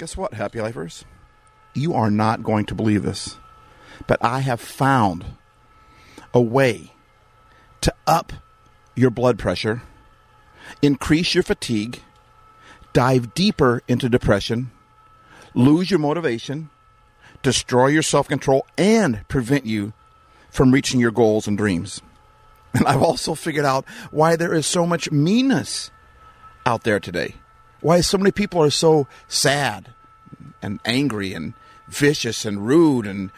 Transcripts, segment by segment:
Guess what, Happy Lifers? You are not going to believe this, but I have found a way to up your blood pressure, increase your fatigue, dive deeper into depression, lose your motivation, destroy your self control, and prevent you from reaching your goals and dreams. And I've also figured out why there is so much meanness out there today. Why so many people are so sad and angry and vicious and rude and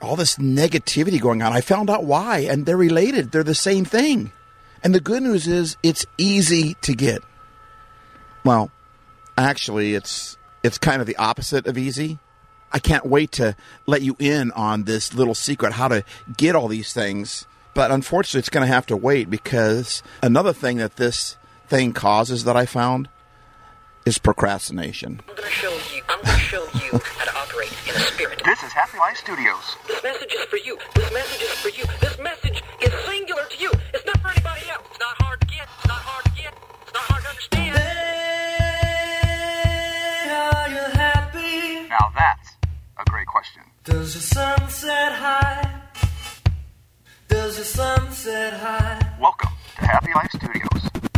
all this negativity going on. I found out why, and they're related. They're the same thing. And the good news is it's easy to get. Well, actually, it's it's kind of the opposite of easy. I can't wait to let you in on this little secret how to get all these things. But unfortunately, it's going to have to wait because another thing that this thing causes that I found is procrastination. I'm gonna show you. I'm gonna show you how to operate in a spirit. This is Happy Life Studios. This message is for you. This message is for you. This message is singular to you. It's not for anybody else. It's not hard to get. It's not hard to get. It's not hard to understand. Are you happy? Now that's a great question. Does the sun set high? Does the sun set high? Welcome to Happy Life Studios.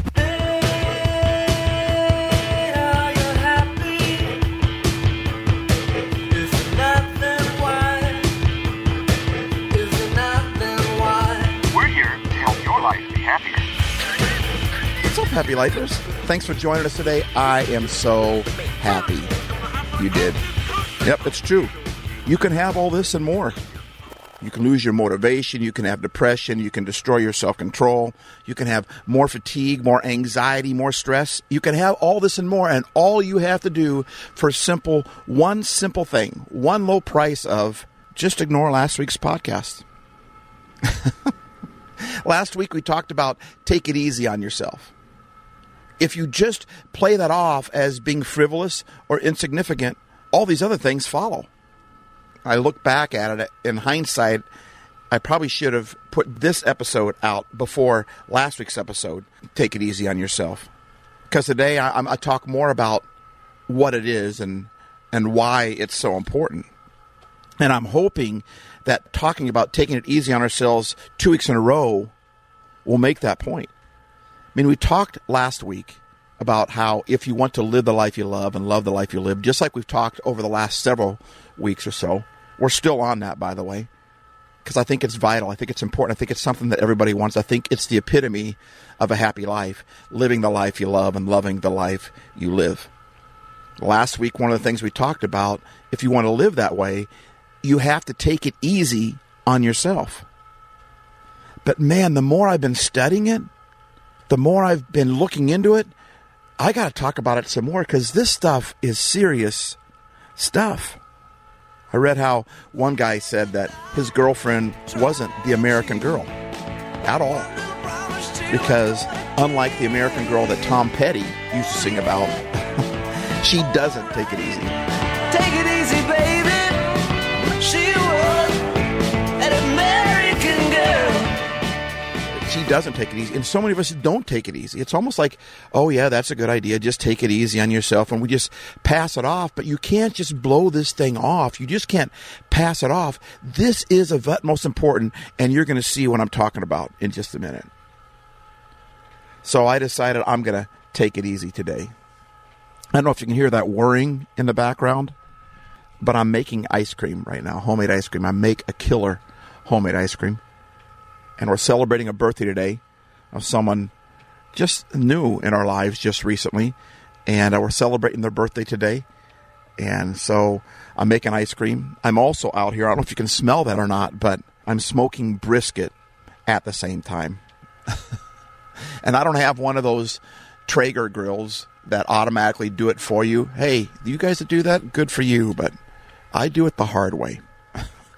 Happier. What's up, Happy Lifers? Thanks for joining us today. I am so happy you did. Yep, it's true. You can have all this and more. You can lose your motivation. You can have depression. You can destroy your self control. You can have more fatigue, more anxiety, more stress. You can have all this and more. And all you have to do for simple, one simple thing, one low price of just ignore last week's podcast. last week we talked about take it easy on yourself. If you just play that off as being frivolous or insignificant, all these other things follow. I look back at it in hindsight, I probably should have put this episode out before last week's episode. Take it easy on yourself, because today I, I'm- talk more about what it is and and why it's so important. And I'm hoping that talking about taking it easy on ourselves two weeks in a row will make that point. I mean, we talked last week about how if you want to live the life you love and love the life you live, just like we've talked over the last several weeks or so, we're still on that, by the way, because I think it's vital. I think it's important. I think it's something that everybody wants. I think it's the epitome of a happy life, living the life you love and loving the life you live. Last week, one of the things we talked about, if you want to live that way, you have to take it easy on yourself. But man, the more I've been studying it, the more I've been looking into it, I got to talk about it some more because this stuff is serious stuff. I read how one guy said that his girlfriend wasn't the American girl at all. Because unlike the American girl that Tom Petty used to sing about, she doesn't take it easy. Doesn't take it easy. And so many of us don't take it easy. It's almost like, oh, yeah, that's a good idea. Just take it easy on yourself. And we just pass it off. But you can't just blow this thing off. You just can't pass it off. This is of utmost important. And you're going to see what I'm talking about in just a minute. So I decided I'm going to take it easy today. I don't know if you can hear that whirring in the background, but I'm making ice cream right now, homemade ice cream. I make a killer homemade ice cream. And we're celebrating a birthday today of someone just new in our lives just recently. And uh, we're celebrating their birthday today. And so I'm making ice cream. I'm also out here. I don't know if you can smell that or not, but I'm smoking brisket at the same time. and I don't have one of those Traeger grills that automatically do it for you. Hey, you guys that do that, good for you, but I do it the hard way.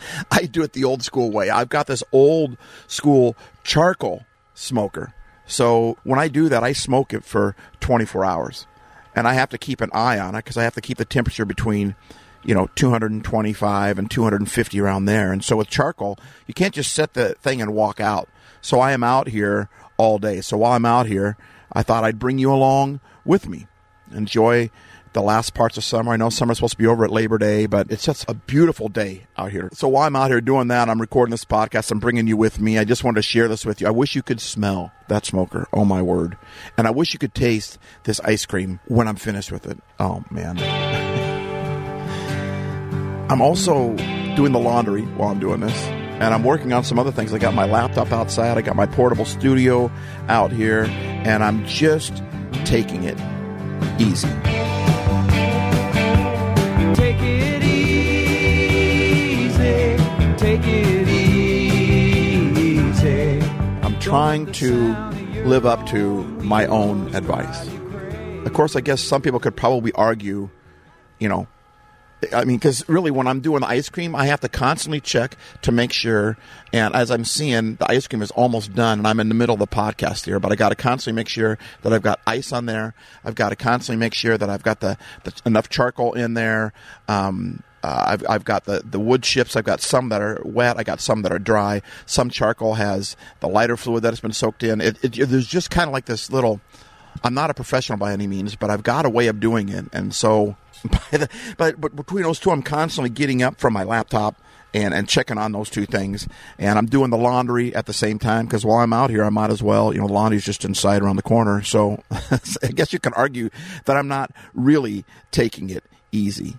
I do it the old school way. I've got this old school charcoal smoker. So when I do that, I smoke it for 24 hours. And I have to keep an eye on it because I have to keep the temperature between, you know, 225 and 250 around there. And so with charcoal, you can't just set the thing and walk out. So I am out here all day. So while I'm out here, I thought I'd bring you along with me. Enjoy the last parts of summer. I know summer's supposed to be over at Labor Day, but it's just a beautiful day out here. So while I'm out here doing that, I'm recording this podcast. I'm bringing you with me. I just wanted to share this with you. I wish you could smell that smoker. Oh my word! And I wish you could taste this ice cream when I'm finished with it. Oh man. I'm also doing the laundry while I'm doing this. And I'm working on some other things. I got my laptop outside. I got my portable studio out here. And I'm just taking it easy. Trying to live up to my own advice. Of course, I guess some people could probably argue, you know, I mean, because really, when I'm doing the ice cream, I have to constantly check to make sure. And as I'm seeing, the ice cream is almost done, and I'm in the middle of the podcast here. But I got to constantly make sure that I've got ice on there. I've got to constantly make sure that I've got the, the enough charcoal in there. Um, uh, I've, I've got the, the wood chips. I've got some that are wet. I got some that are dry. Some charcoal has the lighter fluid that has been soaked in. It, it, there's just kind of like this little. I'm not a professional by any means, but I've got a way of doing it, and so. The, but but between those two, I'm constantly getting up from my laptop and and checking on those two things, and I'm doing the laundry at the same time because while I'm out here, I might as well. You know, the laundry's just inside around the corner, so I guess you can argue that I'm not really taking it easy.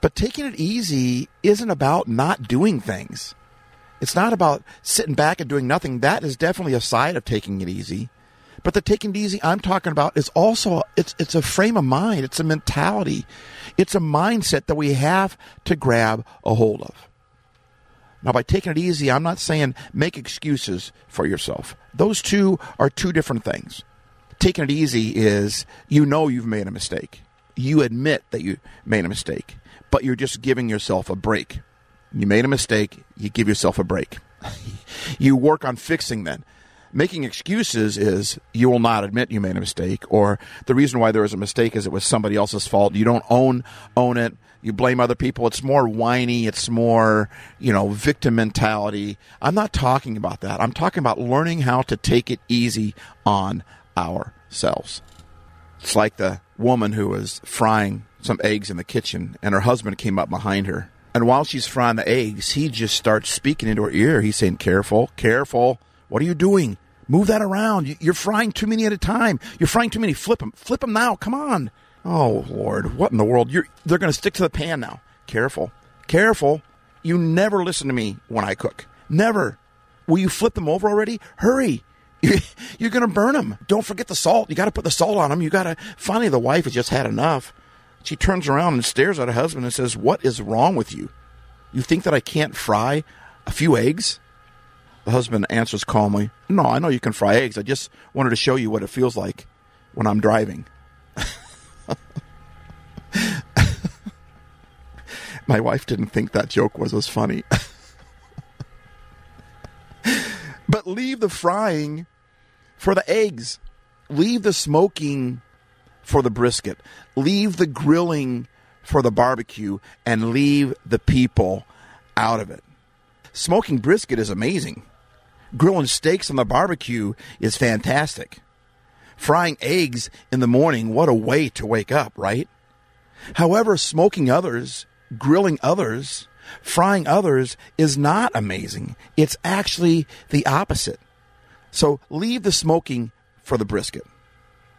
But taking it easy isn't about not doing things. It's not about sitting back and doing nothing. That is definitely a side of taking it easy. But the taking it easy I'm talking about is also it's it's a frame of mind, it's a mentality. It's a mindset that we have to grab a hold of. Now by taking it easy, I'm not saying make excuses for yourself. Those two are two different things. Taking it easy is you know you've made a mistake. You admit that you made a mistake, but you're just giving yourself a break. You made a mistake, you give yourself a break. you work on fixing that. Making excuses is you will not admit you made a mistake or the reason why there was a mistake is it was somebody else's fault. You don't own own it. You blame other people. It's more whiny. It's more you know victim mentality. I'm not talking about that. I'm talking about learning how to take it easy on ourselves. It's like the woman who was frying some eggs in the kitchen and her husband came up behind her and while she's frying the eggs he just starts speaking into her ear he's saying careful careful what are you doing? Move that around. You- You're frying too many at a time. You're frying too many. Flip them. Flip them now. Come on. Oh Lord, what in the world? You're they're going to stick to the pan now. Careful. Careful. You never listen to me when I cook. Never. Will you flip them over already? Hurry. You're going to burn them. Don't forget the salt. You got to put the salt on them. You got to. Finally, the wife has just had enough. She turns around and stares at her husband and says, "What is wrong with you? You think that I can't fry a few eggs?" The husband answers calmly, No, I know you can fry eggs. I just wanted to show you what it feels like when I'm driving. My wife didn't think that joke was as funny. but leave the frying for the eggs, leave the smoking for the brisket, leave the grilling for the barbecue, and leave the people out of it. Smoking brisket is amazing. Grilling steaks on the barbecue is fantastic. Frying eggs in the morning, what a way to wake up, right? However, smoking others, grilling others, frying others is not amazing. It's actually the opposite. So leave the smoking for the brisket.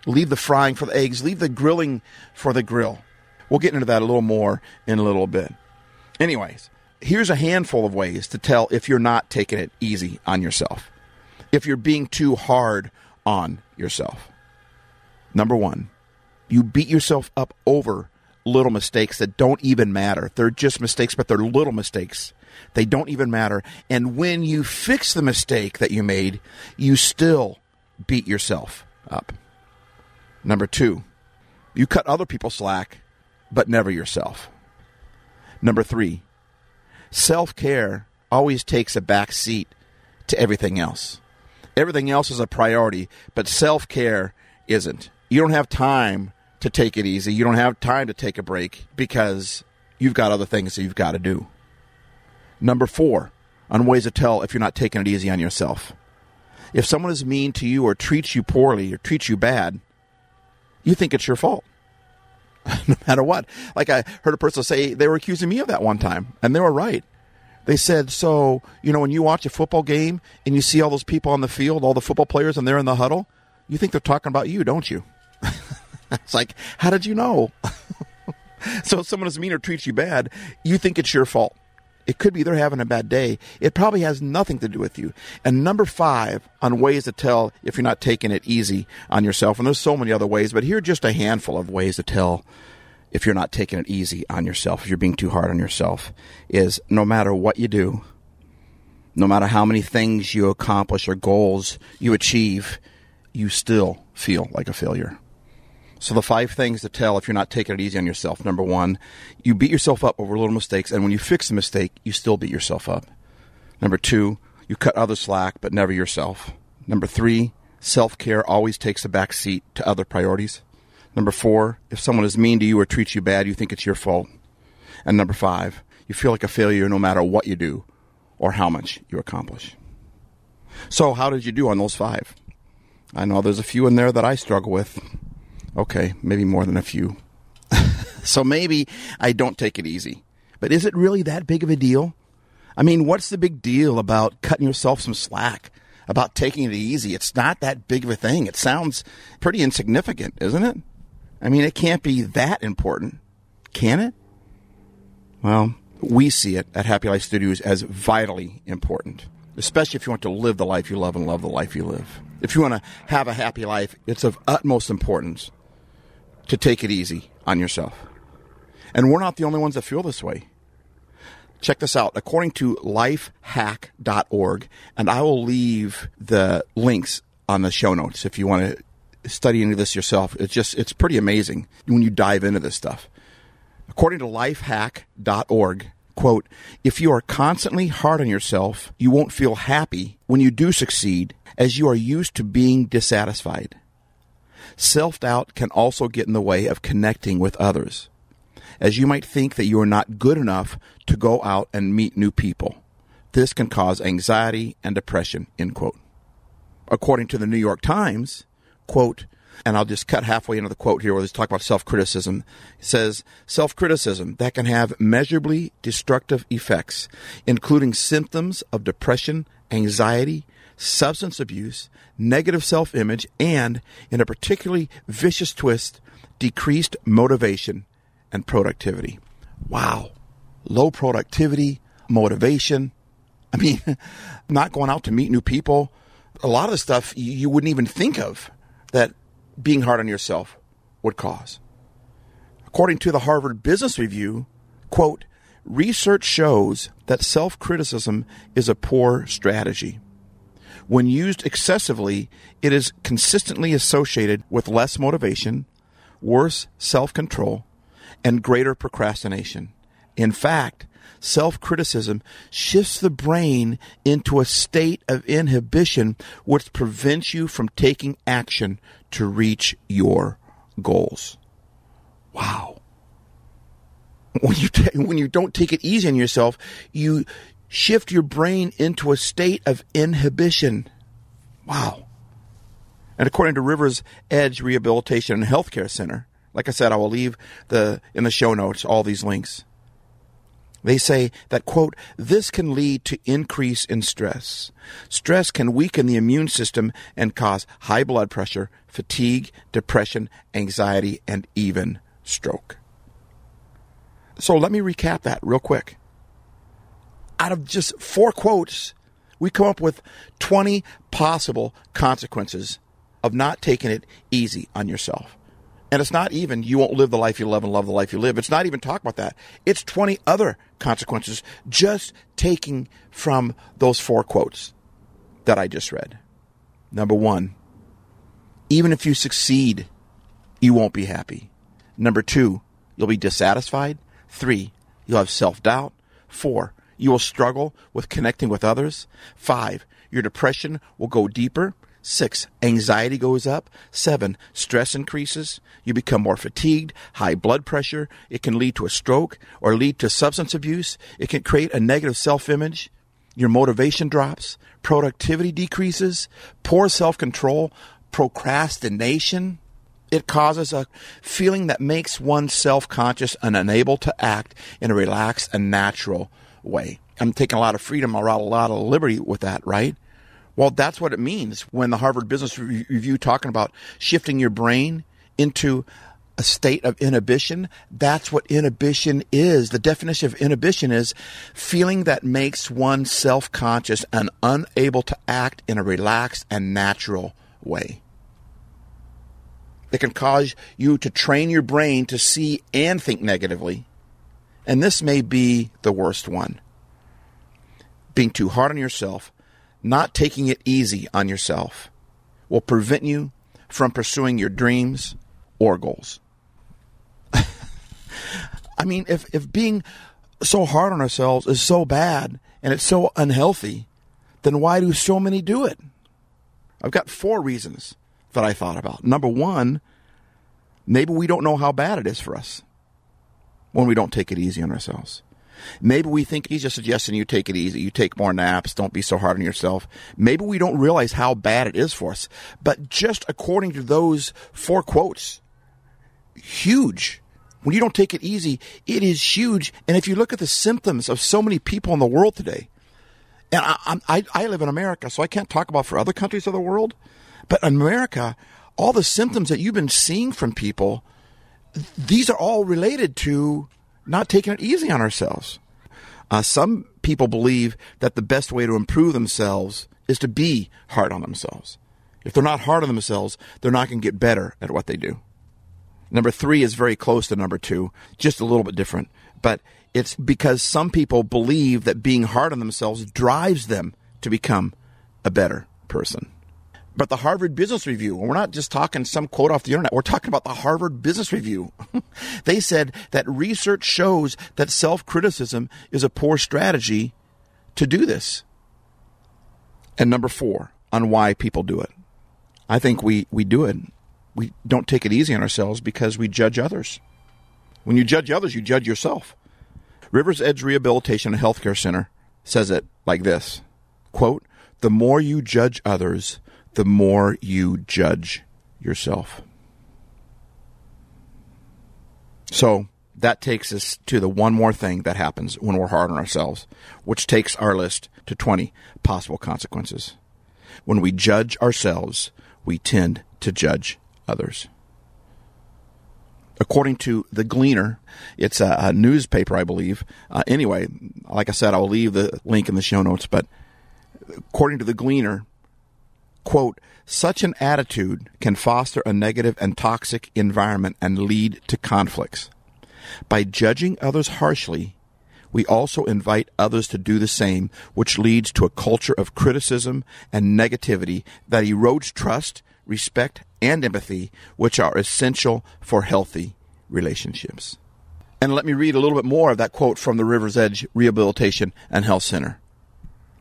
Leave the frying for the eggs. Leave the grilling for the grill. We'll get into that a little more in a little bit. Anyways, here's a handful of ways to tell if you're not taking it easy on yourself, if you're being too hard on yourself. Number one, you beat yourself up over little mistakes that don't even matter. They're just mistakes, but they're little mistakes. They don't even matter. And when you fix the mistake that you made, you still beat yourself up. Number two, you cut other people slack, but never yourself. Number three, self care always takes a back seat to everything else. Everything else is a priority, but self care isn't. You don't have time to take it easy. You don't have time to take a break because you've got other things that you've got to do. Number four, on ways to tell if you're not taking it easy on yourself. If someone is mean to you or treats you poorly or treats you bad, you think it's your fault. no matter what. Like I heard a person say they were accusing me of that one time, and they were right. They said, so, you know, when you watch a football game and you see all those people on the field, all the football players, and they're in the huddle, you think they're talking about you, don't you? it's like, how did you know? so if someone is mean or treats you bad, you think it's your fault. It could be they're having a bad day. It probably has nothing to do with you. And number five on ways to tell if you're not taking it easy on yourself, and there's so many other ways, but here are just a handful of ways to tell if you're not taking it easy on yourself, if you're being too hard on yourself, is no matter what you do, no matter how many things you accomplish or goals you achieve, you still feel like a failure. So the five things to tell if you're not taking it easy on yourself. Number one, you beat yourself up over little mistakes, and when you fix the mistake, you still beat yourself up. Number two, you cut others slack, but never yourself. Number three, self care always takes a back seat to other priorities. Number four, if someone is mean to you or treats you bad, you think it's your fault. And number five, you feel like a failure no matter what you do or how much you accomplish. So, how did you do on those five? I know there's a few in there that I struggle with. Okay, maybe more than a few. so maybe I don't take it easy. But is it really that big of a deal? I mean, what's the big deal about cutting yourself some slack? About taking it easy? It's not that big of a thing. It sounds pretty insignificant, isn't it? I mean, it can't be that important, can it? Well, we see it at Happy Life Studios as vitally important, especially if you want to live the life you love and love the life you live. If you want to have a happy life, it's of utmost importance to take it easy on yourself. And we're not the only ones that feel this way. Check this out. According to lifehack.org, and I will leave the links on the show notes if you want to study into this yourself. It's just, it's pretty amazing when you dive into this stuff. According to lifehack.org, quote, if you are constantly hard on yourself, you won't feel happy when you do succeed as you are used to being dissatisfied. Self doubt can also get in the way of connecting with others, as you might think that you are not good enough to go out and meet new people. This can cause anxiety and depression, end quote. According to the New York Times, quote, and I'll just cut halfway into the quote here where they talk about self criticism. It says, self criticism that can have measurably destructive effects, including symptoms of depression, anxiety, substance abuse, negative self image, and, in a particularly vicious twist, decreased motivation and productivity. Wow. Low productivity, motivation. I mean, not going out to meet new people. A lot of the stuff you wouldn't even think of that being hard on yourself would cause. According to the Harvard Business Review, quote, research shows that self criticism is a poor strategy. When used excessively, it is consistently associated with less motivation, worse self control, and greater procrastination. In fact, self criticism shifts the brain into a state of inhibition which prevents you from taking action to reach your goals. Wow. When you, ta- when you don't take it easy on yourself, you shift your brain into a state of inhibition. Wow. And according to Rivers Edge Rehabilitation and Healthcare Center, like I said, I will leave the in the show notes all these links. They say that, quote, this can lead to increase in stress. Stress can weaken the immune system and cause high blood pressure, fatigue, depression, anxiety, and even stroke. So let me recap that real quick. Out of just four quotes, we come up with 20 possible consequences of not taking it easy on yourself. And it's not even you won't live the life you love and love the life you live. It's not even talk about that. It's 20 other consequences just taking from those four quotes that I just read. Number one, even if you succeed, you won't be happy. Number two, you'll be dissatisfied. Three, you'll have self doubt. Four, you will struggle with connecting with others. Five, your depression will go deeper. Six, anxiety goes up. Seven, stress increases. You become more fatigued, high blood pressure. It can lead to a stroke or lead to substance abuse. It can create a negative self image. Your motivation drops. Productivity decreases. Poor self control. Procrastination. It causes a feeling that makes one self conscious and unable to act in a relaxed and natural way. I'm taking a lot of freedom, a lot, a lot of liberty with that, right? Well, that's what it means when the Harvard Business Review talking about shifting your brain into a state of inhibition. That's what inhibition is. The definition of inhibition is feeling that makes one self conscious and unable to act in a relaxed and natural way. It can cause you to train your brain to see and think negatively. And this may be the worst one. Being too hard on yourself, not taking it easy on yourself, will prevent you from pursuing your dreams or goals. I mean, if, if being so hard on ourselves is so bad and it's so unhealthy, then why do so many do it? I've got four reasons that I thought about. Number one, maybe we don't know how bad it is for us when we don't take it easy on ourselves. Maybe we think he's just suggesting you take it easy, you take more naps, don't be so hard on yourself. Maybe we don't realize how bad it is for us. But just according to those four quotes, huge. When you don't take it easy, it is huge. And if you look at the symptoms of so many people in the world today, and I, I, I live in America, so I can't talk about for other countries of the world, but in America, all the symptoms that you've been seeing from people, these are all related to not taking it easy on ourselves. Uh, some people believe that the best way to improve themselves is to be hard on themselves. If they're not hard on themselves, they're not going to get better at what they do. Number three is very close to number two, just a little bit different. But it's because some people believe that being hard on themselves drives them to become a better person. But the Harvard Business Review, and we're not just talking some quote off the internet, we're talking about the Harvard Business Review. they said that research shows that self criticism is a poor strategy to do this. And number four, on why people do it. I think we, we do it. We don't take it easy on ourselves because we judge others. When you judge others, you judge yourself. Rivers Edge Rehabilitation and Healthcare Center says it like this quote, the more you judge others, the more you judge yourself. So that takes us to the one more thing that happens when we're hard on ourselves, which takes our list to 20 possible consequences. When we judge ourselves, we tend to judge others. According to the Gleaner, it's a, a newspaper, I believe. Uh, anyway, like I said, I'll leave the link in the show notes, but according to the Gleaner, quote, such an attitude can foster a negative and toxic environment and lead to conflicts. By judging others harshly, we also invite others to do the same, which leads to a culture of criticism and negativity that erodes trust, respect, and empathy, which are essential for healthy relationships. And let me read a little bit more of that quote from the River's Edge Rehabilitation and Health Center.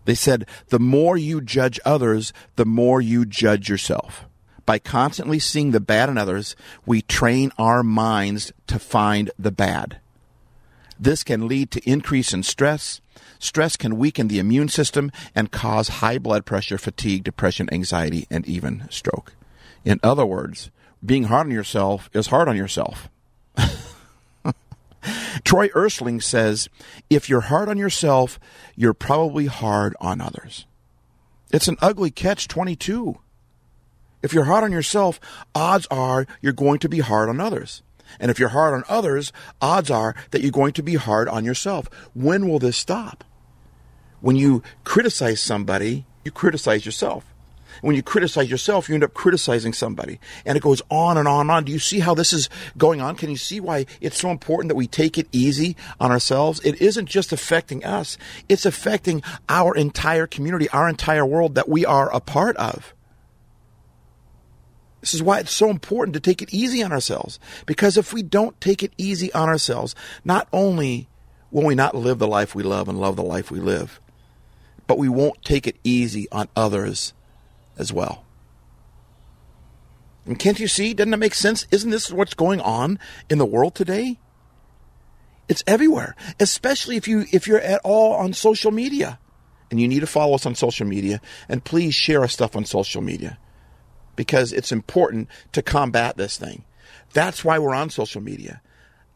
They said, the more you judge others, the more you judge yourself. By constantly seeing the bad in others, we train our minds to find the bad. This can lead to increase in stress. Stress can weaken the immune system and cause high blood pressure, fatigue, depression, anxiety, and even stroke. In other words, being hard on yourself is hard on yourself. Troy Erstling says, if you're hard on yourself, you're probably hard on others. It's an ugly catch 22. If you're hard on yourself, odds are you're going to be hard on others. And if you're hard on others, odds are that you're going to be hard on yourself. When will this stop? When you criticize somebody, you criticize yourself. When you criticize yourself, you end up criticizing somebody. And it goes on and on and on. Do you see how this is going on? Can you see why it's so important that we take it easy on ourselves? It isn't just affecting us, it's affecting our entire community, our entire world that we are a part of. This is why it's so important to take it easy on ourselves. Because if we don't take it easy on ourselves, not only will we not live the life we love and love the life we live, but we won't take it easy on others as well. And can't you see? Doesn't it make sense? Isn't this what's going on in the world today? It's everywhere, especially if you if you're at all on social media. And you need to follow us on social media and please share our stuff on social media. because it's important to combat this thing. That's why we're on social media.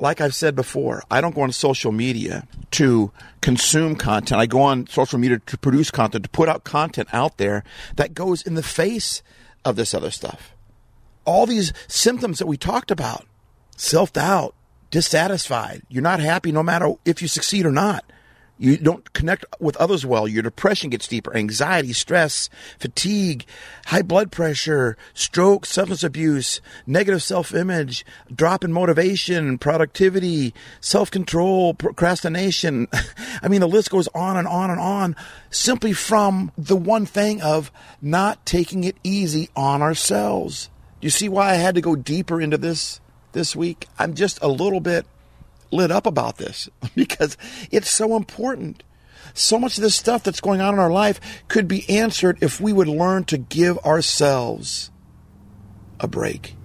Like I've said before, I don't go on social media to consume content. I go on social media to produce content, to put out content out there that goes in the face of this other stuff. All these symptoms that we talked about self doubt, dissatisfied, you're not happy no matter if you succeed or not. You don't connect with others well. Your depression gets deeper. Anxiety, stress, fatigue, high blood pressure, stroke, substance abuse, negative self image, drop in motivation, productivity, self control, procrastination. I mean, the list goes on and on and on simply from the one thing of not taking it easy on ourselves. Do you see why I had to go deeper into this this week? I'm just a little bit lit up about this because it's so important. So much of this stuff that's going on in our life could be answered if we would learn to give ourselves a break.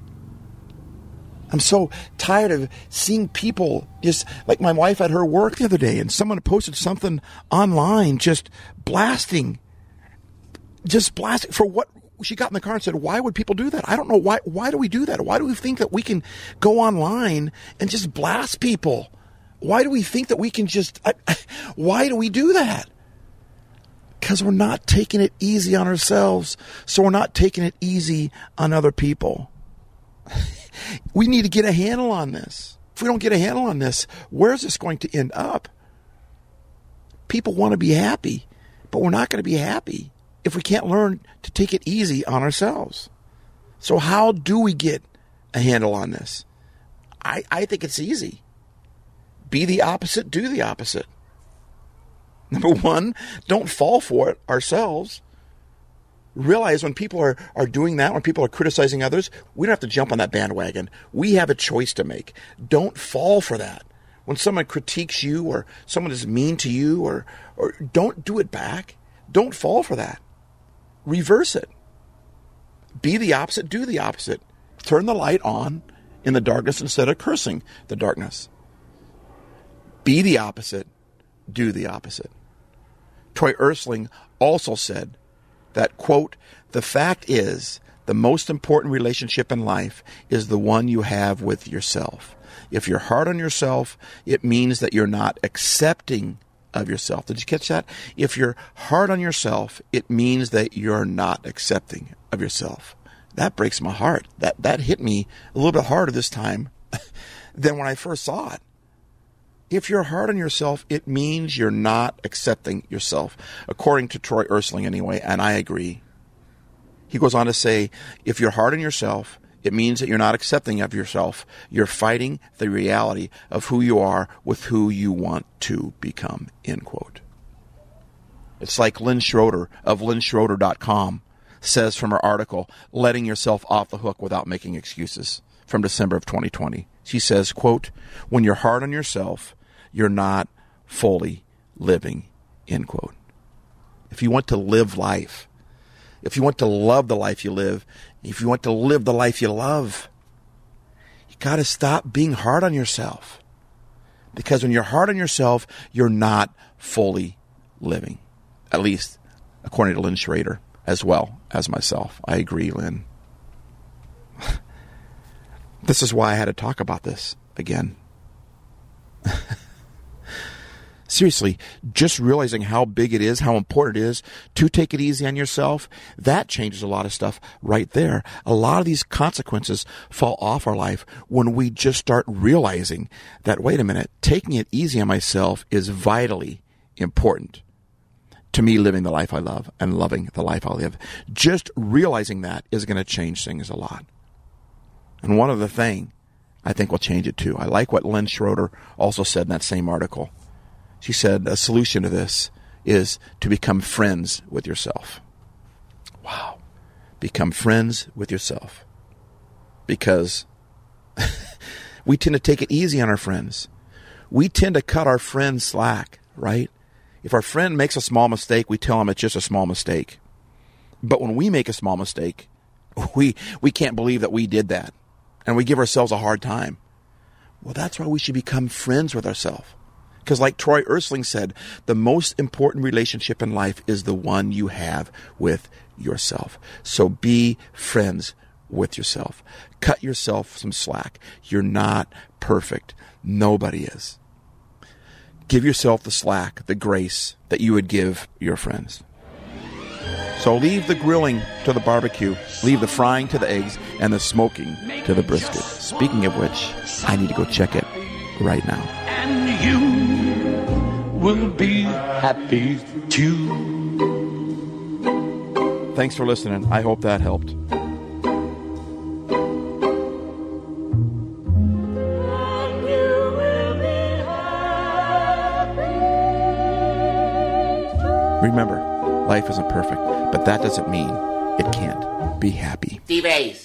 I'm so tired of seeing people just like my wife at her work the other day, and someone posted something online just blasting, just blasting for what she got in the car and said, "Why would people do that? I don't know why. Why do we do that? Why do we think that we can go online and just blast people? Why do we think that we can just? I, why do we do that? Because we're not taking it easy on ourselves, so we're not taking it easy on other people. we need to get a handle on this. If we don't get a handle on this, where's this going to end up? People want to be happy, but we're not going to be happy if we can't learn to take it easy on ourselves. So, how do we get a handle on this? I, I think it's easy. Be the opposite, do the opposite. Number one, don't fall for it ourselves. Realize when people are, are doing that, when people are criticizing others, we don't have to jump on that bandwagon. We have a choice to make. Don't fall for that. When someone critiques you or someone is mean to you or, or don't do it back. Don't fall for that reverse it. Be the opposite, do the opposite. Turn the light on in the darkness instead of cursing the darkness. Be the opposite, do the opposite. Troy Erstling also said that, quote, the fact is, the most important relationship in life is the one you have with yourself. If you're hard on yourself, it means that you're not accepting of yourself. Did you catch that? If you're hard on yourself, it means that you're not accepting of yourself. That breaks my heart. That that hit me a little bit harder this time than when I first saw it. If you're hard on yourself, it means you're not accepting yourself, according to Troy Erstling anyway, and I agree. He goes on to say, if you're hard on yourself, it means that you're not accepting of yourself. You're fighting the reality of who you are with who you want to become. End quote. It's like Lynn Schroeder of lynnschroeder.com says from her article, Letting Yourself Off the Hook Without Making Excuses from December of 2020. She says, quote, When you're hard on yourself, you're not fully living, end quote. If you want to live life, if you want to love the life you live, if you want to live the life you love, you got to stop being hard on yourself. Because when you're hard on yourself, you're not fully living. At least according to Lynn Schroeder, as well as myself. I agree, Lynn. this is why I had to talk about this again. seriously, just realizing how big it is, how important it is to take it easy on yourself, that changes a lot of stuff right there. A lot of these consequences fall off our life when we just start realizing that, wait a minute, taking it easy on myself is vitally important to me living the life I love and loving the life I live. Just realizing that is going to change things a lot. And one other thing I think will change it too. I like what Lynn Schroeder also said in that same article. She said a solution to this is to become friends with yourself. Wow. Become friends with yourself. Because we tend to take it easy on our friends. We tend to cut our friends slack, right? If our friend makes a small mistake, we tell him it's just a small mistake. But when we make a small mistake, we, we can't believe that we did that. And we give ourselves a hard time. Well, that's why we should become friends with ourselves Because, like Troy Erstling said, the most important relationship in life is the one you have with yourself. So be friends with yourself. Cut yourself some slack. You're not perfect. Nobody is. Give yourself the slack, the grace that you would give your friends. So leave the grilling to the barbecue, leave the frying to the eggs, and the smoking to the brisket. Speaking of which, I need to go check it right now. And you will be happy too. Thanks for listening. I hope that helped. Remember, life isn't perfect, but that doesn't mean it can't be happy. Steve Ace.